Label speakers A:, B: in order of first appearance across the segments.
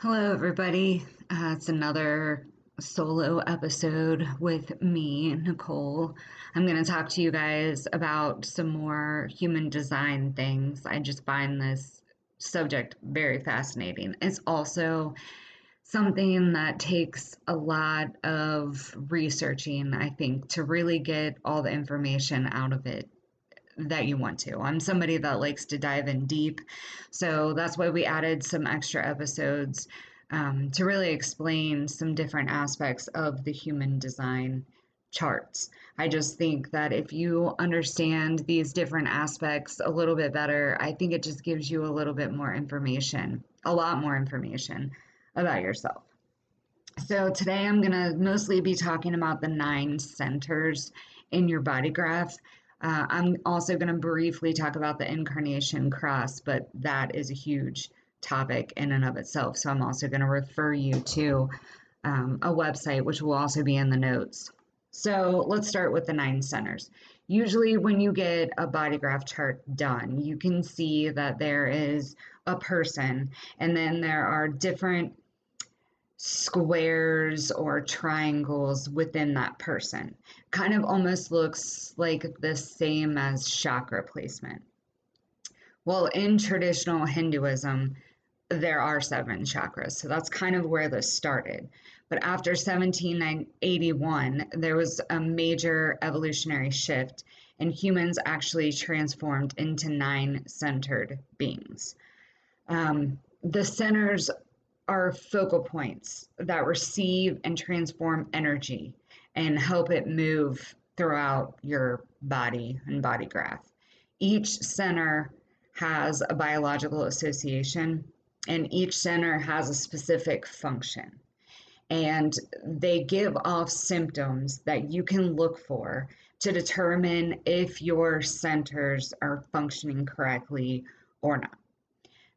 A: Hello, everybody. Uh, it's another solo episode with me, Nicole. I'm going to talk to you guys about some more human design things. I just find this subject very fascinating. It's also something that takes a lot of researching, I think, to really get all the information out of it that you want to. I'm somebody that likes to dive in deep. So that's why we added some extra episodes um, to really explain some different aspects of the human design charts. I just think that if you understand these different aspects a little bit better, I think it just gives you a little bit more information, a lot more information about yourself. So today I'm going to mostly be talking about the nine centers in your body graph. Uh, I'm also going to briefly talk about the incarnation cross, but that is a huge topic in and of itself. So I'm also going to refer you to um, a website, which will also be in the notes. So let's start with the nine centers. Usually, when you get a body graph chart done, you can see that there is a person, and then there are different squares or triangles within that person. Kind of almost looks like the same as chakra placement. Well, in traditional Hinduism, there are seven chakras. So that's kind of where this started. But after 1781, there was a major evolutionary shift, and humans actually transformed into nine centered beings. Um, the centers are focal points that receive and transform energy and help it move throughout your body and body graph. Each center has a biological association, and each center has a specific function. And they give off symptoms that you can look for to determine if your centers are functioning correctly or not.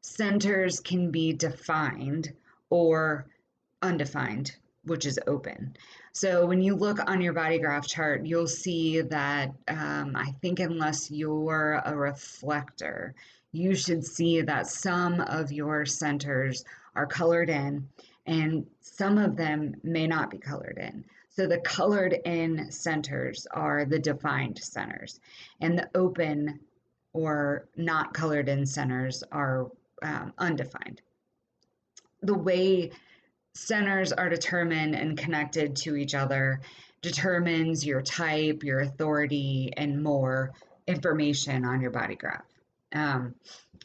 A: Centers can be defined or undefined, which is open. So when you look on your body graph chart, you'll see that um, I think unless you're a reflector, you should see that some of your centers are colored in and some of them may not be colored in. So the colored in centers are the defined centers, and the open or not colored in centers are um, undefined the way centers are determined and connected to each other determines your type, your authority, and more information on your body graph. Um,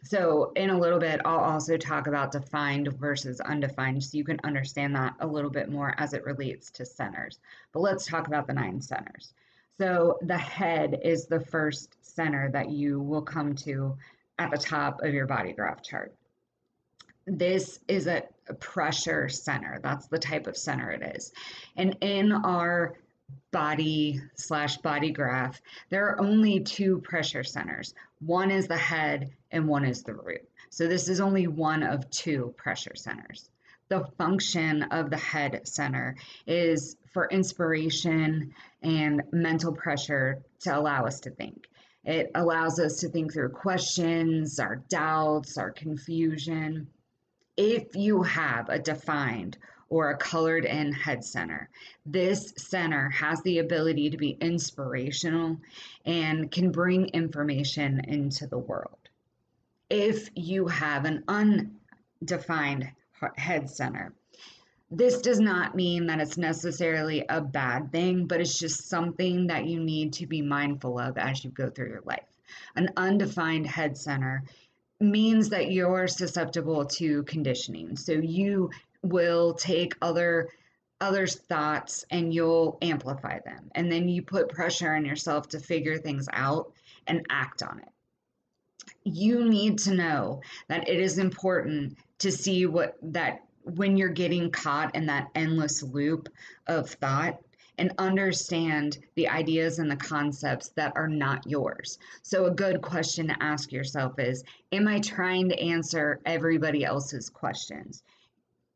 A: so, in a little bit, I'll also talk about defined versus undefined so you can understand that a little bit more as it relates to centers. But let's talk about the nine centers. So, the head is the first center that you will come to at the top of your body graph chart this is a, pressure center. That's the type of center it is. And in our body slash body graph, there are only two pressure centers. One is the head and one is the root. So this is only one of two pressure centers. The function of the head center is for inspiration and mental pressure to allow us to think. It allows us to think through questions, our doubts, our confusion if you have a defined or a colored in head center, this center has the ability to be inspirational and can bring information into the world. If you have an undefined head center, this does not mean that it's necessarily a bad thing, but it's just something that you need to be mindful of as you go through your life. An undefined head center means that you're susceptible to conditioning. So you will take other others' thoughts and you'll amplify them. And then you put pressure on yourself to figure things out and act on it. You need to know that it is important to see what that when you're getting caught in that endless loop of thought and understand the ideas and the concepts that are not yours. So, a good question to ask yourself is Am I trying to answer everybody else's questions?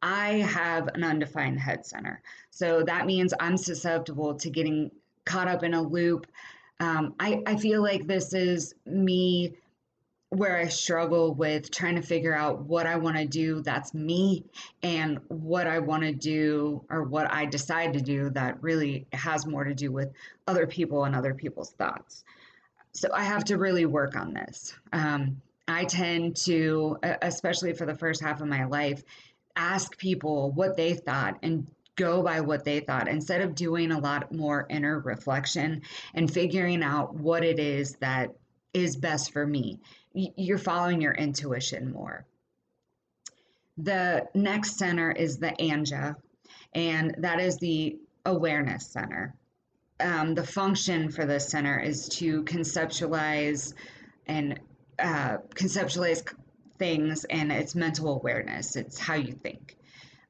A: I have an undefined head center. So, that means I'm susceptible to getting caught up in a loop. Um, I, I feel like this is me where I struggle with trying to figure out what I want to do that's me and what I want to do or what I decide to do that really has more to do with other people and other people's thoughts. So I have to really work on this. Um, I tend to, especially for the first half of my life, ask people what they thought and go by what they thought instead of doing a lot more inner reflection and figuring out what it is that is best for me. You're following your intuition more. The next center is the Ajna, and that is the awareness center. Um, the function for this center is to conceptualize and uh, conceptualize things and it's mental awareness. It's how you think.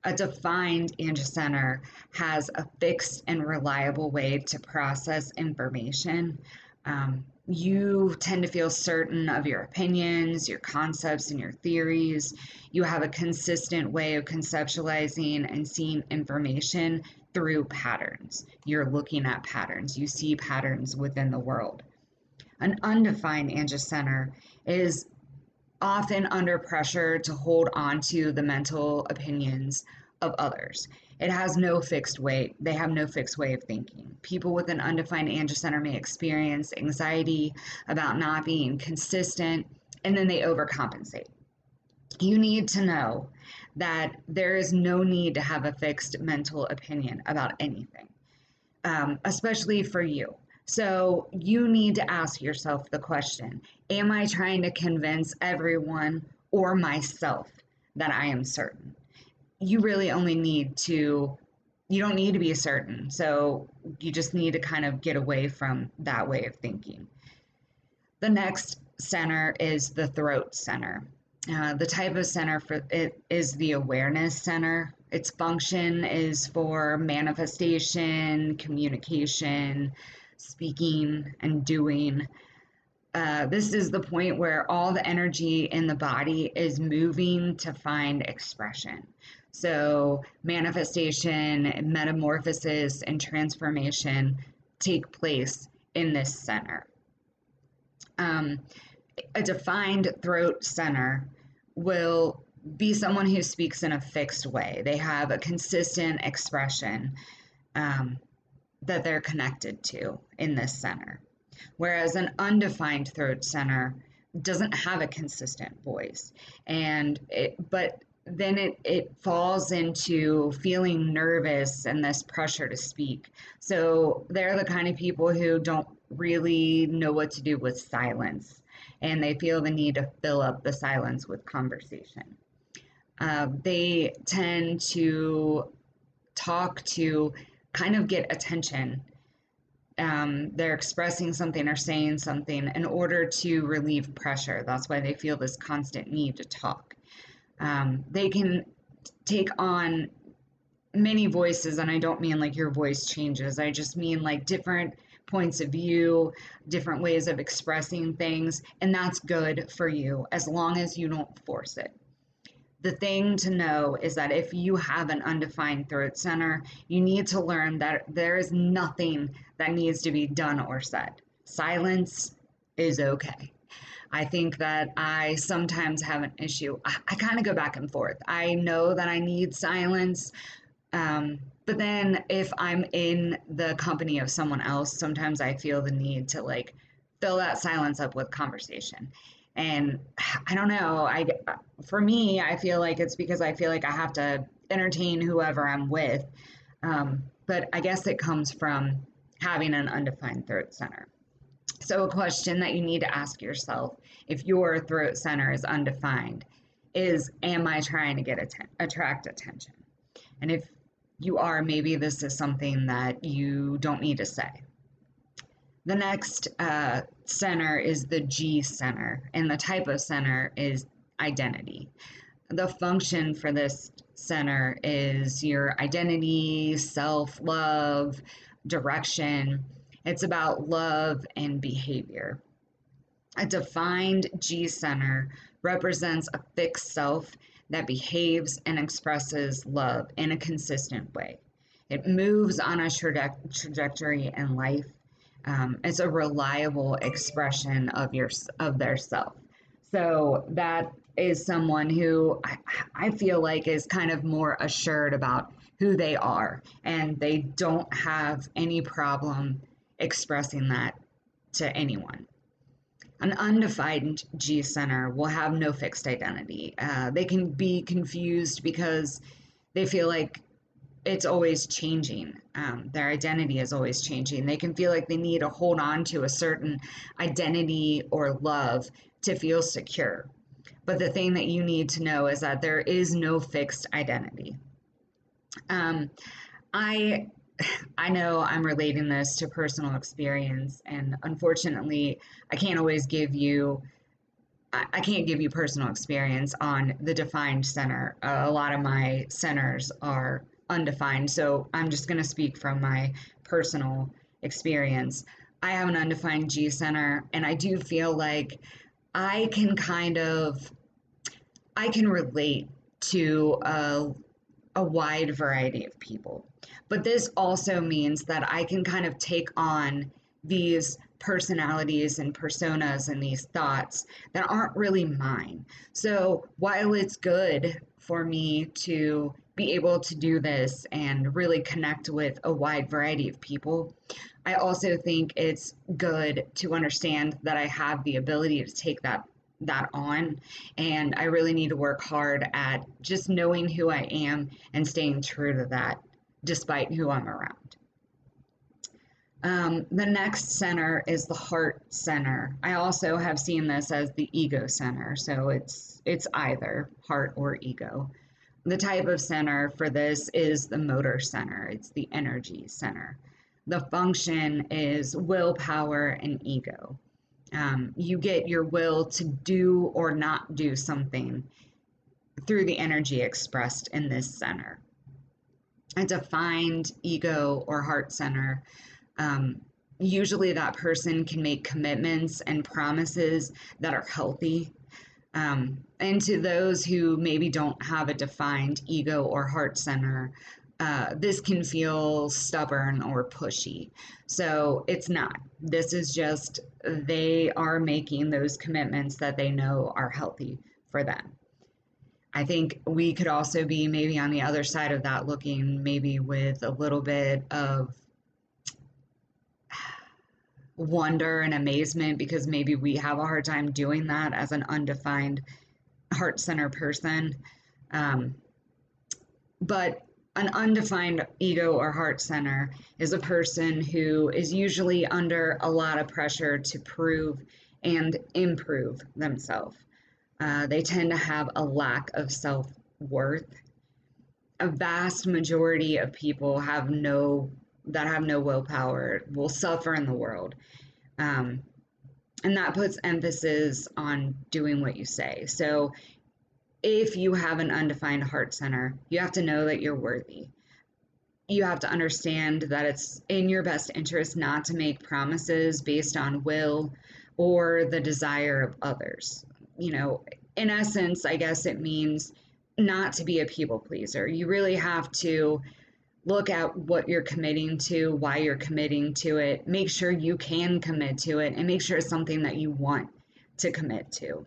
A: A defined Ajna center has a fixed and reliable way to process information. Um, you tend to feel certain of your opinions, your concepts, and your theories. You have a consistent way of conceptualizing and seeing information through patterns. You're looking at patterns, you see patterns within the world. An undefined Ajna center is often under pressure to hold on to the mental opinions of others. It has no fixed way. They have no fixed way of thinking. People with an undefined Ajna center may experience anxiety about not being consistent, and then they overcompensate. You need to know that there is no need to have a fixed mental opinion about anything, um, especially for you. So you need to ask yourself the question Am I trying to convince everyone or myself that I am certain? You really only need to, you don't need to be certain. So you just need to kind of get away from that way of thinking. The next center is the throat center. Uh, the type of center for it is the awareness center. Its function is for manifestation, communication, speaking and doing. Uh, this is the point where all the energy in the body is moving to find expression. So, manifestation, metamorphosis, and transformation take place in this center. Um, a defined throat center will be someone who speaks in a fixed way. They have a consistent expression. Um, that they're connected to in this center. Whereas an undefined throat center doesn't have a consistent voice. And it, but then it, it falls into feeling nervous and this pressure to speak. So they're the kind of people who don't really know what to do with silence and they feel the need to fill up the silence with conversation. Uh, they tend to talk to kind of get attention. Um, they're expressing something or saying something in order to relieve pressure. That's why they feel this constant need to talk. Um, they can take on many voices, and I don't mean like your voice changes, I just mean like different points of view, different ways of expressing things, and that's good for you as long as you don't force it the thing to know is that if you have an undefined throat center, you need to learn that there is nothing that needs to be done or said. Silence is okay. I think that I sometimes have an issue. I, I kind of go back and forth. I know that I need silence. Um, but then if I'm in the company of someone else, sometimes I feel the need to like fill that silence up with conversation and i don't know i for me i feel like it's because i feel like i have to entertain whoever i'm with um, but i guess it comes from having an undefined throat center so a question that you need to ask yourself if your throat center is undefined is am i trying to get atten- attract attention and if you are maybe this is something that you don't need to say the next uh, center is the G center, and the type of center is identity. The function for this center is your identity, self love, direction. It's about love and behavior. A defined G center represents a fixed self that behaves and expresses love in a consistent way. It moves on a traje- trajectory in life um, it's a reliable expression of your of their self. So that is someone who I, I feel like is kind of more assured about who they are and they don't have any problem expressing that to anyone. An undefined G center will have no fixed identity. Uh, they can be confused because they feel like it's always changing. Um, their identity is always changing. They can feel like they need to hold on to a certain identity or love to feel secure. But the thing that you need to know is that there is no fixed identity. Um, I I know I'm relating this to personal experience, and unfortunately, I can't always give you. I can't give you personal experience on the defined center. Uh, a lot of my centers are undefined, so I'm just going to speak from my personal experience. I have an undefined G center, and I do feel like I can kind of I can relate to a, a wide variety of people. But this also means that I can kind of take on these personalities and personas and these thoughts that aren't really mine. So while it's good for me to be able to do this and really connect with a wide variety of people, I also think it's good to understand that I have the ability to take that that on and I really need to work hard at just knowing who I am and staying true to that despite who I'm around. Um, the next center is the heart center. I also have seen this as the ego center, so it's it's either heart or ego. The type of center for this is the motor center, it's the energy center. The function is willpower and ego. Um, you get your will to do or not do something through the energy expressed in this center. A defined ego or heart center, um, usually that person can make commitments and promises that are healthy um, and to those who maybe don't have a defined ego or heart center, uh, this can feel stubborn or pushy. So it's not. This is just they are making those commitments that they know are healthy for them. I think we could also be maybe on the other side of that, looking maybe with a little bit of wonder and amazement because maybe we have a hard time doing that as an undefined heart center person. Um, but an undefined ego or heart center is a person who is usually under a lot of pressure to prove and improve themselves. Uh, they tend to have a lack of self worth. A vast majority of people have no that have no willpower will suffer in the world. Um, and that puts emphasis on doing what you say. So if you have an undefined heart center, you have to know that you're worthy. You have to understand that it's in your best interest not to make promises based on will or the desire of others. You know, in essence, I guess it means not to be a people pleaser. You really have to look at what you're committing to, why you're committing to it, make sure you can commit to it, and make sure it's something that you want to commit to.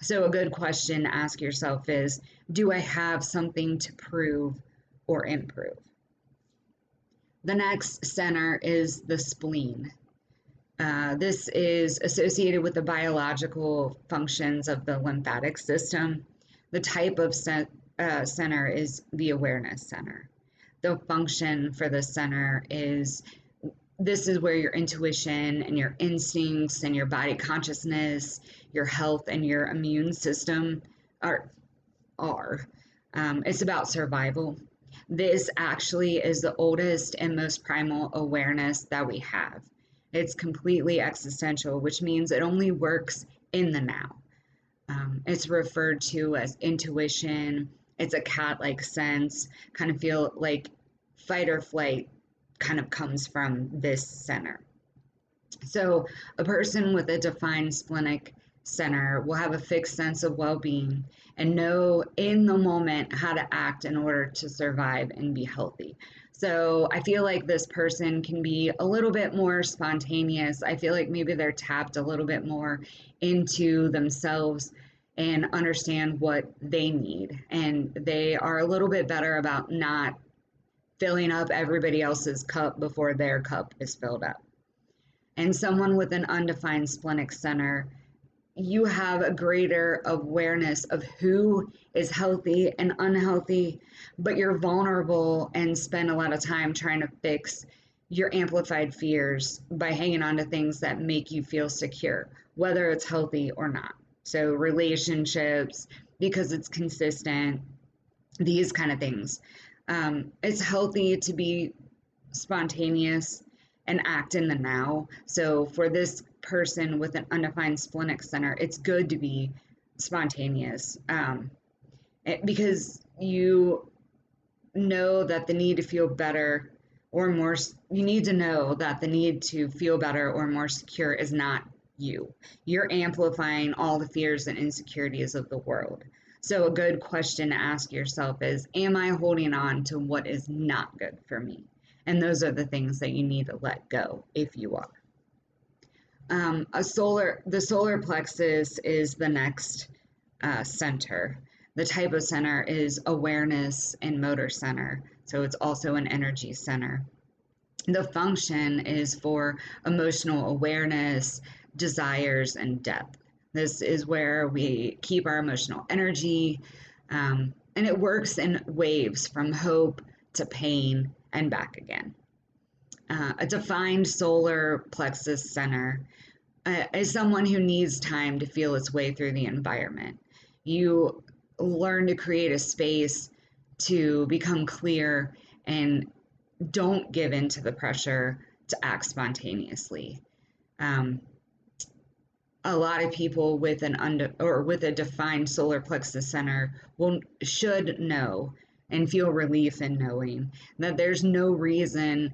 A: So, a good question to ask yourself is Do I have something to prove or improve? The next center is the spleen. Uh, this is associated with the biological functions of the lymphatic system. The type of uh, center is the awareness center the function for the center is this is where your intuition and your instincts and your body consciousness, your health and your immune system are are. Um, it's about survival. This actually is the oldest and most primal awareness that we have. It's completely existential, which means it only works in the now. Um, it's referred to as intuition it's a cat like sense, kind of feel like fight or flight kind of comes from this center. So, a person with a defined splenic center will have a fixed sense of well being and know in the moment how to act in order to survive and be healthy. So I feel like this person can be a little bit more spontaneous. I feel like maybe they're tapped a little bit more into themselves and understand what they need. And they are a little bit better about not filling up everybody else's cup before their cup is filled up. And someone with an undefined splenic center you have a greater awareness of who is healthy and unhealthy, but you're vulnerable and spend a lot of time trying to fix your amplified fears by hanging on to things that make you feel secure, whether it's healthy or not. So, relationships, because it's consistent, these kind of things. Um, it's healthy to be spontaneous and act in the now. So, for this person with an undefined splenic center, it's good to be spontaneous um, it, because you know that the need to feel better or more, you need to know that the need to feel better or more secure is not you. You're amplifying all the fears and insecurities of the world. So, a good question to ask yourself is Am I holding on to what is not good for me? And those are the things that you need to let go if you are. Um, a solar, the solar plexus is the next uh, center. The type of center is awareness and motor center. So it's also an energy center. The function is for emotional awareness, desires, and depth. This is where we keep our emotional energy, um, and it works in waves from hope to pain and back again. Uh, a defined solar plexus center uh, is someone who needs time to feel its way through the environment. You learn to create a space to become clear and don't give in to the pressure to act spontaneously. Um, a lot of people with an under or with a defined solar plexus center will should know and feel relief in knowing that there's no reason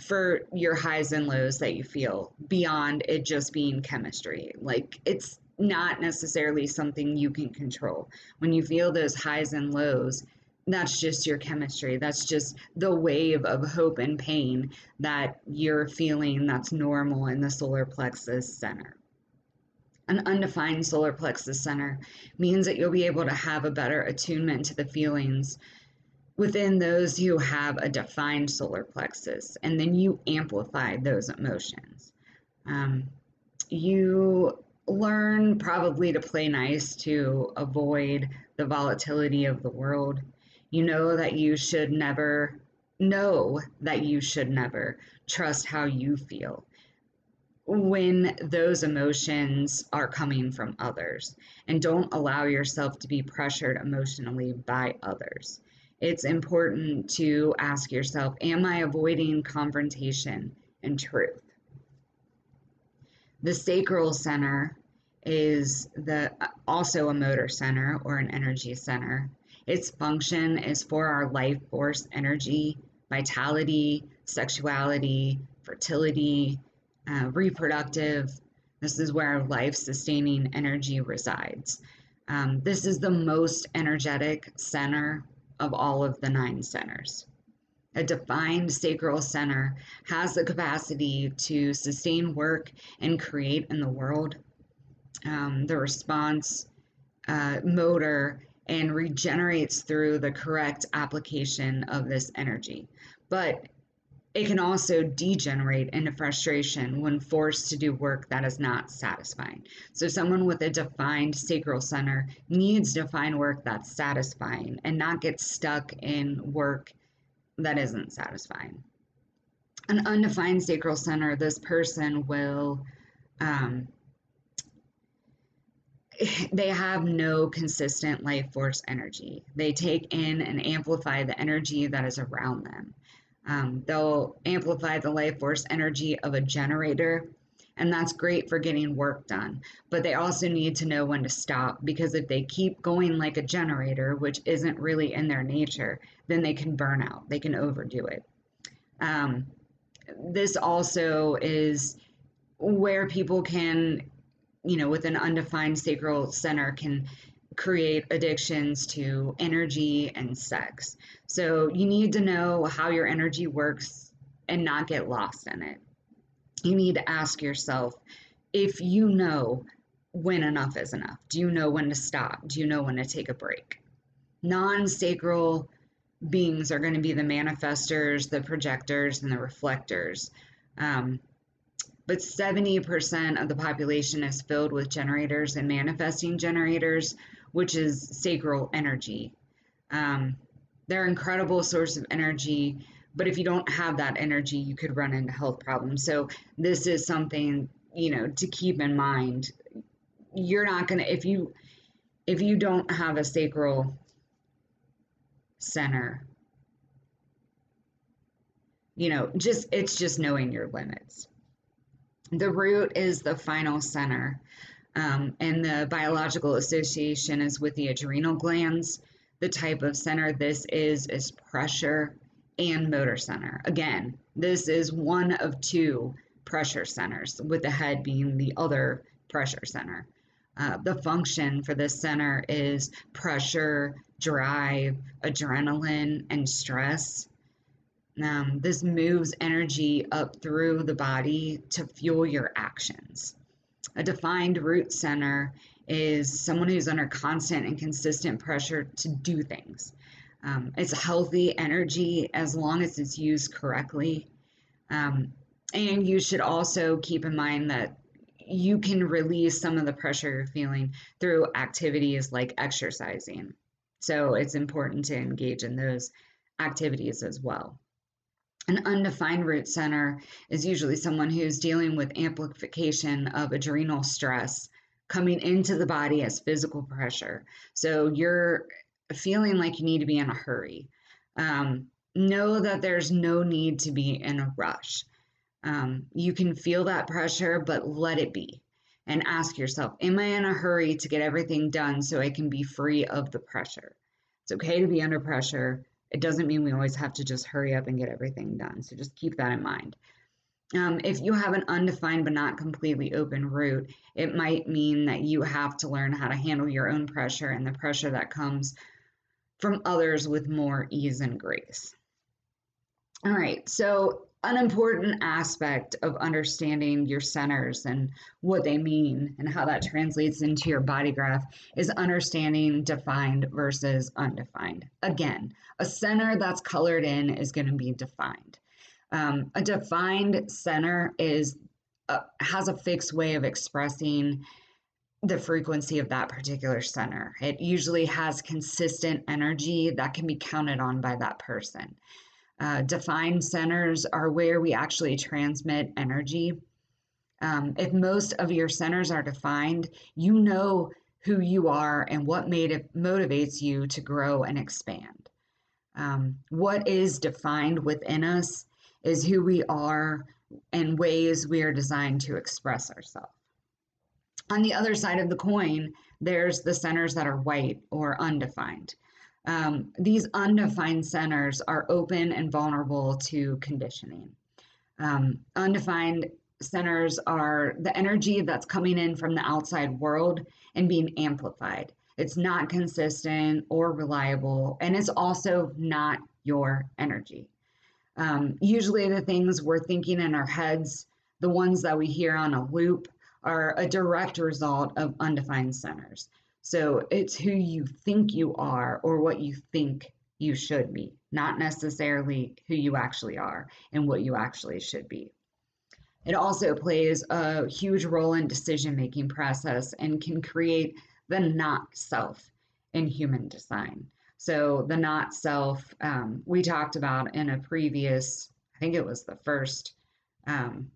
A: for your highs and lows that you feel beyond it just being chemistry. Like it's not necessarily something you can control. When you feel those highs and lows, that's just your chemistry. That's just the wave of hope and pain that you're feeling that's normal in the solar plexus center. An undefined solar plexus center means that you'll be able to have a better attunement to the feelings within those who have a defined solar plexus, and then you amplify those emotions. Um, you learn probably to play nice to avoid the volatility of the world. You know that you should never know that you should never trust how you feel when those emotions are coming from others and don't allow yourself to be pressured emotionally by others it's important to ask yourself Am I avoiding confrontation and truth? The sacral center is the also a motor center or an energy center. Its function is for our life force energy, vitality, sexuality, fertility, uh, reproductive. This is where life sustaining energy resides. Um, this is the most energetic center of all of the nine centers. A defined sacral center has the capacity to sustain work and create in the world. Um, the response uh, motor and regenerates through the correct application of this energy. But it can also degenerate into frustration when forced to do work that is not satisfying. So, someone with a defined sacral center needs to find work that's satisfying and not get stuck in work that isn't satisfying. An undefined sacral center, this person will. Um, they have no consistent life force energy. They take in and amplify the energy that is around them. Um, they'll amplify the life force energy of a generator, and that's great for getting work done. But they also need to know when to stop because if they keep going like a generator, which isn't really in their nature, then they can burn out, they can overdo it. Um, this also is where people can, you know, with an undefined sacral center, can create addictions to energy and sex. So you need to know how your energy works and not get lost in it. You need to ask yourself if you know when enough is enough. Do you know when to stop? Do you know when to take a break? Non sacral beings are going to be the manifestors, the projectors, and the reflectors. Um, but 70% of the population is filled with generators and manifesting generators, which is sacral energy. Um, they're incredible source of energy, but if you don't have that energy, you could run into health problems. So this is something you know to keep in mind. You're not gonna if you if you don't have a sacral center, you know, just it's just knowing your limits. The root is the final center, um, and the biological association is with the adrenal glands. The type of center this is is pressure and motor center. Again, this is one of two pressure centers, with the head being the other pressure center. Uh, the function for this center is pressure, drive, adrenaline, and stress. Um, this moves energy up through the body to fuel your actions. A defined root center is someone who's under constant and consistent pressure to do things. Um, it's healthy energy as long as it's used correctly. Um, and you should also keep in mind that you can release some of the pressure you're feeling through activities like exercising. So it's important to engage in those activities as well. An undefined root center is usually someone who's dealing with amplification of adrenal stress coming into the body as physical pressure. So you're feeling like you need to be in a hurry. Um, know that there's no need to be in a rush. Um, you can feel that pressure, but let it be and ask yourself Am I in a hurry to get everything done so I can be free of the pressure? It's okay to be under pressure it doesn't mean we always have to just hurry up and get everything done. So just keep that in mind. Um, if you have an undefined but not completely open root, it might mean that you have to learn how to handle your own pressure and the pressure that comes from others with more ease and grace. All right, so an important aspect of understanding your centers and what they mean and how that translates into your body graph is understanding defined versus undefined. Again, a center that's colored in is going to be defined. Um, a defined center is uh, has a fixed way of expressing the frequency of that particular center. It usually has consistent energy that can be counted on by that person. Uh, defined centers are where we actually transmit energy. Um, if most of your centers are defined, you know who you are and what made motivates you to grow and expand. Um, what is defined within us is who we are and ways we are designed to express ourselves. On the other side of the coin, there's the centers that are white or undefined. Um, these undefined centers are open and vulnerable to conditioning. Um, undefined centers are the energy that's coming in from the outside world and being amplified. It's not consistent or reliable, and it's also not your energy. Um, usually, the things we're thinking in our heads, the ones that we hear on a loop, are a direct result of undefined centers. So it's who you think you are or what you think you should be, not necessarily who you actually are and what you actually should be. It also plays a huge role in decision making process and can create the not self in human design. So the not self um, we talked about in a previous, I think it was the first um,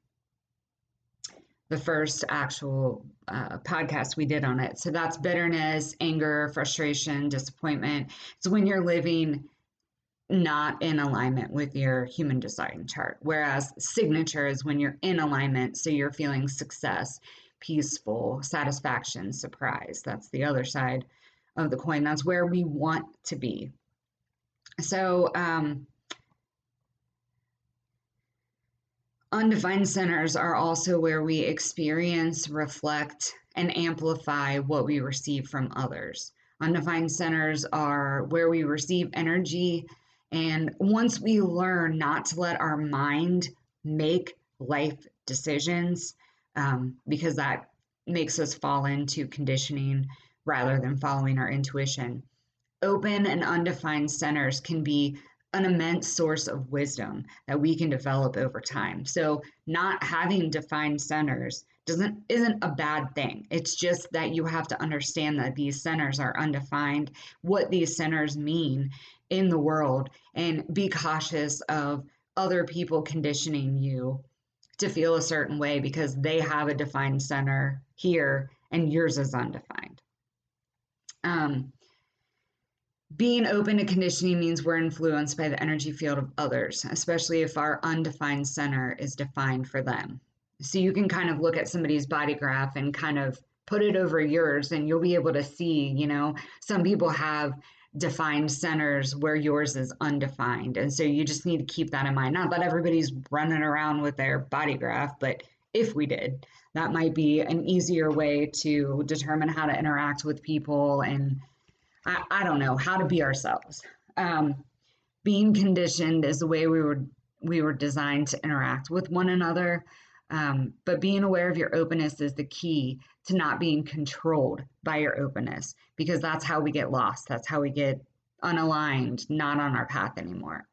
A: the first actual uh, podcast we did on it. So that's bitterness, anger, frustration, disappointment. It's when you're living not in alignment with your human design chart. Whereas signature is when you're in alignment, so you're feeling success, peaceful, satisfaction, surprise. That's the other side of the coin. That's where we want to be. So, um, Undefined centers are also where we experience, reflect, and amplify what we receive from others. Undefined centers are where we receive energy. And once we learn not to let our mind make life decisions, um, because that makes us fall into conditioning rather than following our intuition. Open and undefined centers can be an immense source of wisdom that we can develop over time. So not having defined centers doesn't isn't a bad thing. It's just that you have to understand that these centers are undefined, what these centers mean in the world and be cautious of other people conditioning you to feel a certain way because they have a defined center here and yours is undefined. Um, being open to conditioning means we're influenced by the energy field of others, especially if our undefined center is defined for them. So you can kind of look at somebody's body graph and kind of put it over yours, and you'll be able to see, you know, some people have defined centers where yours is undefined. And so you just need to keep that in mind. Not that everybody's running around with their body graph, but if we did, that might be an easier way to determine how to interact with people and I, I don't know how to be ourselves. Um, being conditioned is the way we were we were designed to interact with one another. Um, but being aware of your openness is the key to not being controlled by your openness because that's how we get lost. That's how we get unaligned, not on our path anymore.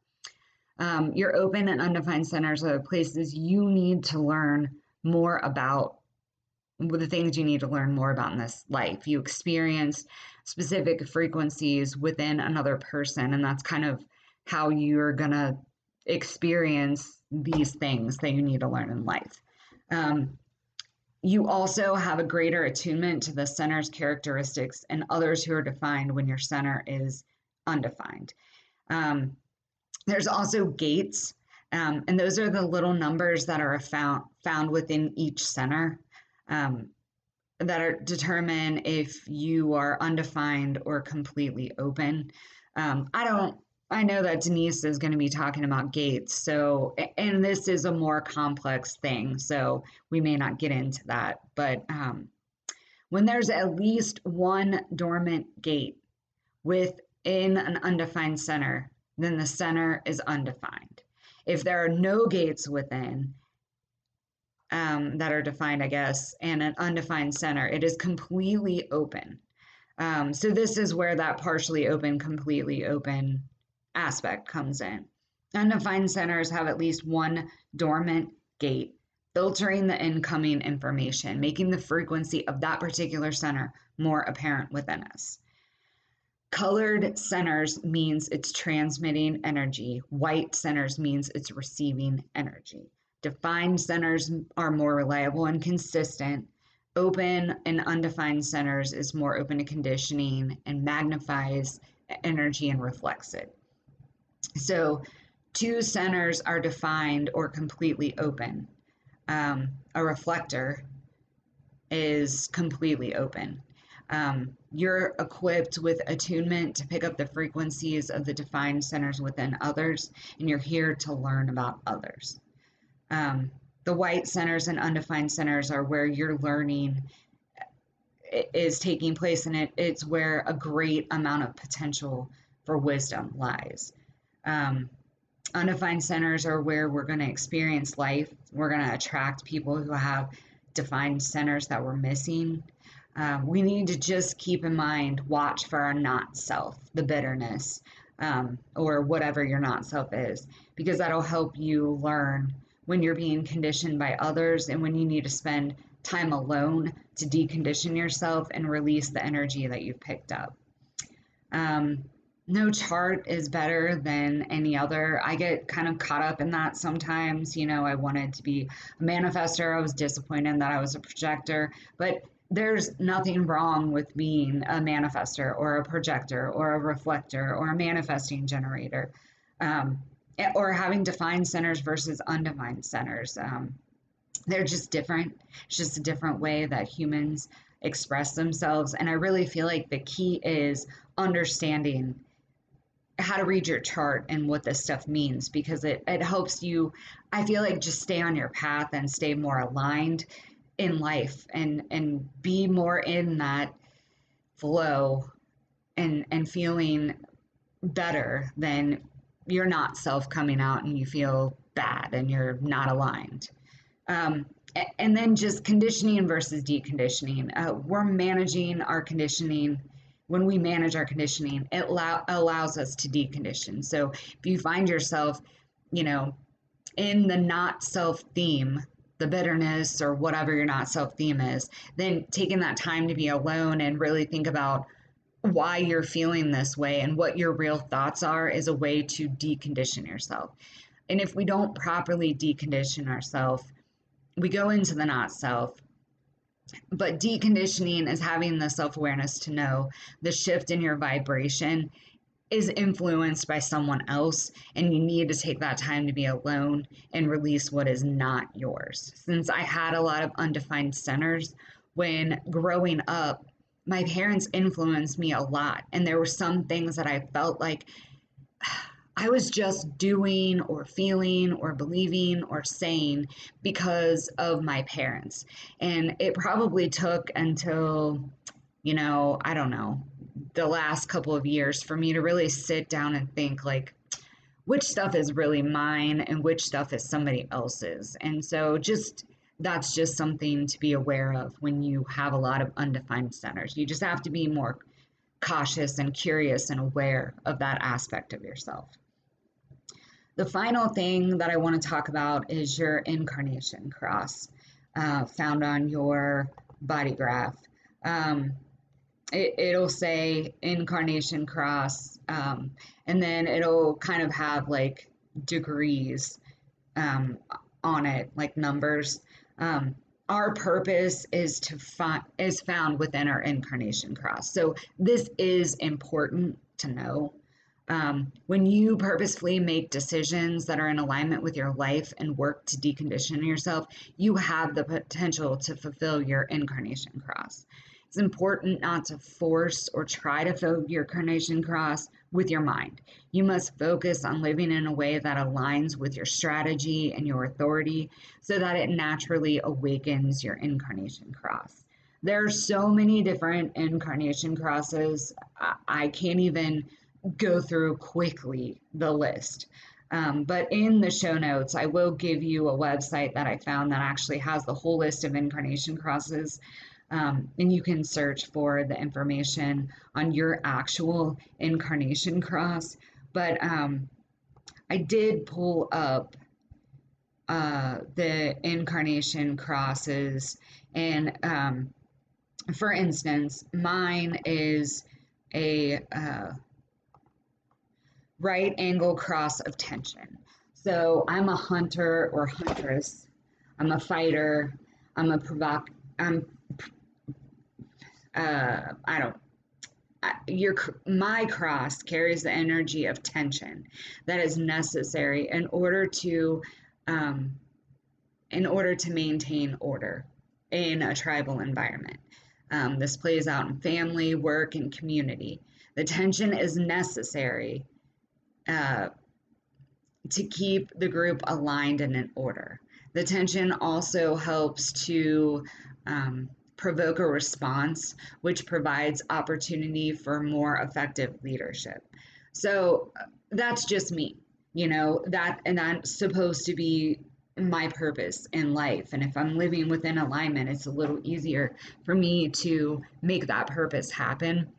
A: Um, your open and undefined centers are the places you need to learn more about the things you need to learn more about in this life. You experience specific frequencies within another person, and that's kind of how you're going to experience these things that you need to learn in life. Um, you also have a greater attunement to the center's characteristics and others who are defined when your center is undefined. Um, there's also gates, um, and those are the little numbers that are found found within each center um, that are determine if you are undefined or completely open. Um, I don't I know that Denise is going to be talking about gates. So, and this is a more complex thing. So, we may not get into that. But um, when there's at least one dormant gate within an undefined center, then the center is undefined. If there are no gates within um, that are defined, I guess, and an undefined center, it is completely open. Um, so, this is where that partially open, completely open aspect comes in. Undefined centers have at least one dormant gate, filtering the incoming information, making the frequency of that particular center more apparent within us. Colored centers means it's transmitting energy. White centers means it's receiving energy. Defined centers are more reliable and consistent. Open and undefined centers is more open to conditioning and magnifies energy and reflects it. So two centers are defined or completely open. Um, a reflector is completely open. Um, you're equipped with attunement to pick up the frequencies of the defined centers within others, and you're here to learn about others. Um, the white centers and undefined centers are where your learning is taking place, and it, it's where a great amount of potential for wisdom lies. Um, undefined centers are where we're going to experience life. We're going to attract people who have defined centers that we're missing. Um, we need to just keep in mind, watch for our not self, the bitterness, um, or whatever your not self is, because that'll help you learn when you're being conditioned by others and when you need to spend time alone to decondition yourself and release the energy that you've picked up. Um, no chart is better than any other. I get kind of caught up in that sometimes. You know, I wanted to be a manifester. I was disappointed that I was a projector, but there's nothing wrong with being a manifester or a projector or a reflector or a manifesting generator um, or having defined centers versus undefined centers. Um, they're just different. It's just a different way that humans express themselves. And I really feel like the key is understanding how to read your chart and what this stuff means because it, it helps you i feel like just stay on your path and stay more aligned in life and and be more in that flow and and feeling better then you're not self coming out and you feel bad and you're not aligned. Um, and then just conditioning versus deconditioning. Uh, we're managing our conditioning. When we manage our conditioning it allow, allows us to decondition. So if you find yourself you know in the not self theme the bitterness or whatever your not self theme is, then taking that time to be alone and really think about why you're feeling this way and what your real thoughts are is a way to decondition yourself. And if we don't properly decondition ourselves, we go into the not self. But deconditioning is having the self awareness to know the shift in your vibration is influenced by someone else and you need to take that time to be alone and release what is not yours. Since I had a lot of undefined centers when growing up, my parents influenced me a lot and there were some things that I felt like I was just doing or feeling or believing or saying because of my parents. And it probably took until, you know, I don't know, the last couple of years for me to really sit down and think like which stuff is really mine and which stuff is somebody else's. And so just that's just something to be aware of when you have a lot of undefined centers. You just have to be more cautious and curious and aware of that aspect of yourself. The final thing that I want to talk about is your incarnation cross uh, found on your body graph. Um, it, will say incarnation cross um, and then it'll kind of have like degrees um, on it like numbers. Um, our purpose is to find is found within our incarnation cross. So this is important to know. Um, when you purposefully make decisions that are in alignment with your life and work to decondition yourself you have the potential to fulfill your incarnation cross. It's important not to force or try to fill your incarnation cross with your mind. You must focus on living in a way that aligns with your strategy and your authority so that it naturally awakens your incarnation cross. There are so many different incarnation crosses. I can't even go through quickly the list. Um, but in the show notes, I will give you a website that I found that actually has the whole list of incarnation crosses. Um, and you can search for the information on your actual incarnation cross. But um, I did pull up uh, the incarnation crosses, and um, for instance, mine is a uh, right angle cross of tension. So I'm a hunter or huntress. I'm a fighter. I'm a provoc. I'm uh, I don't your my cross carries the energy of tension that is necessary in order to um, in order to maintain order in a tribal environment. Um, this plays out in family, work, and community. The tension is necessary uh, to keep the group aligned and in order. The tension also helps to um, provoke a response, which provides opportunity for more effective leadership. So that's just me, you know, that, and that's supposed to be my purpose in life. And if I'm living within alignment, it's a little easier for me to make that purpose happen.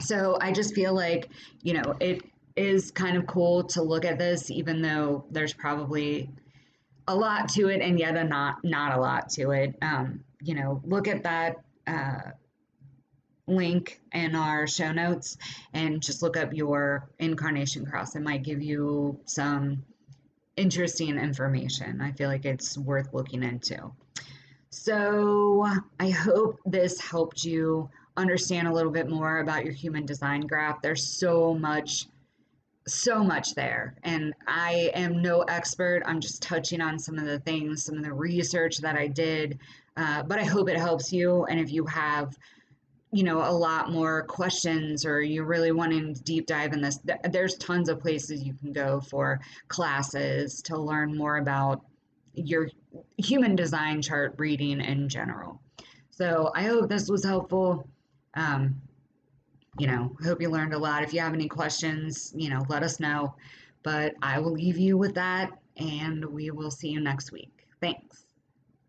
A: So I just feel like, you know, it is kind of cool to look at this, even though there's probably a lot to it and yet a not not a lot to it. Um, you know, look at that uh, link in our show notes and just look up your incarnation cross. It might give you some interesting information. I feel like it's worth looking into. So I hope this helped you understand a little bit more about your human design graph. There's so much so much there. And I am no expert. I'm just touching on some of the things, some of the research that I did. Uh, but I hope it helps you. And if you have, you know, a lot more questions or you're really wanting to deep dive in this, th- there's tons of places you can go for classes to learn more about your human design chart reading in general. So I hope this was helpful. Um, you know, hope you learned a lot. If you have any questions, you know, let us know. But I will leave you with that and we will see you next week. Thanks.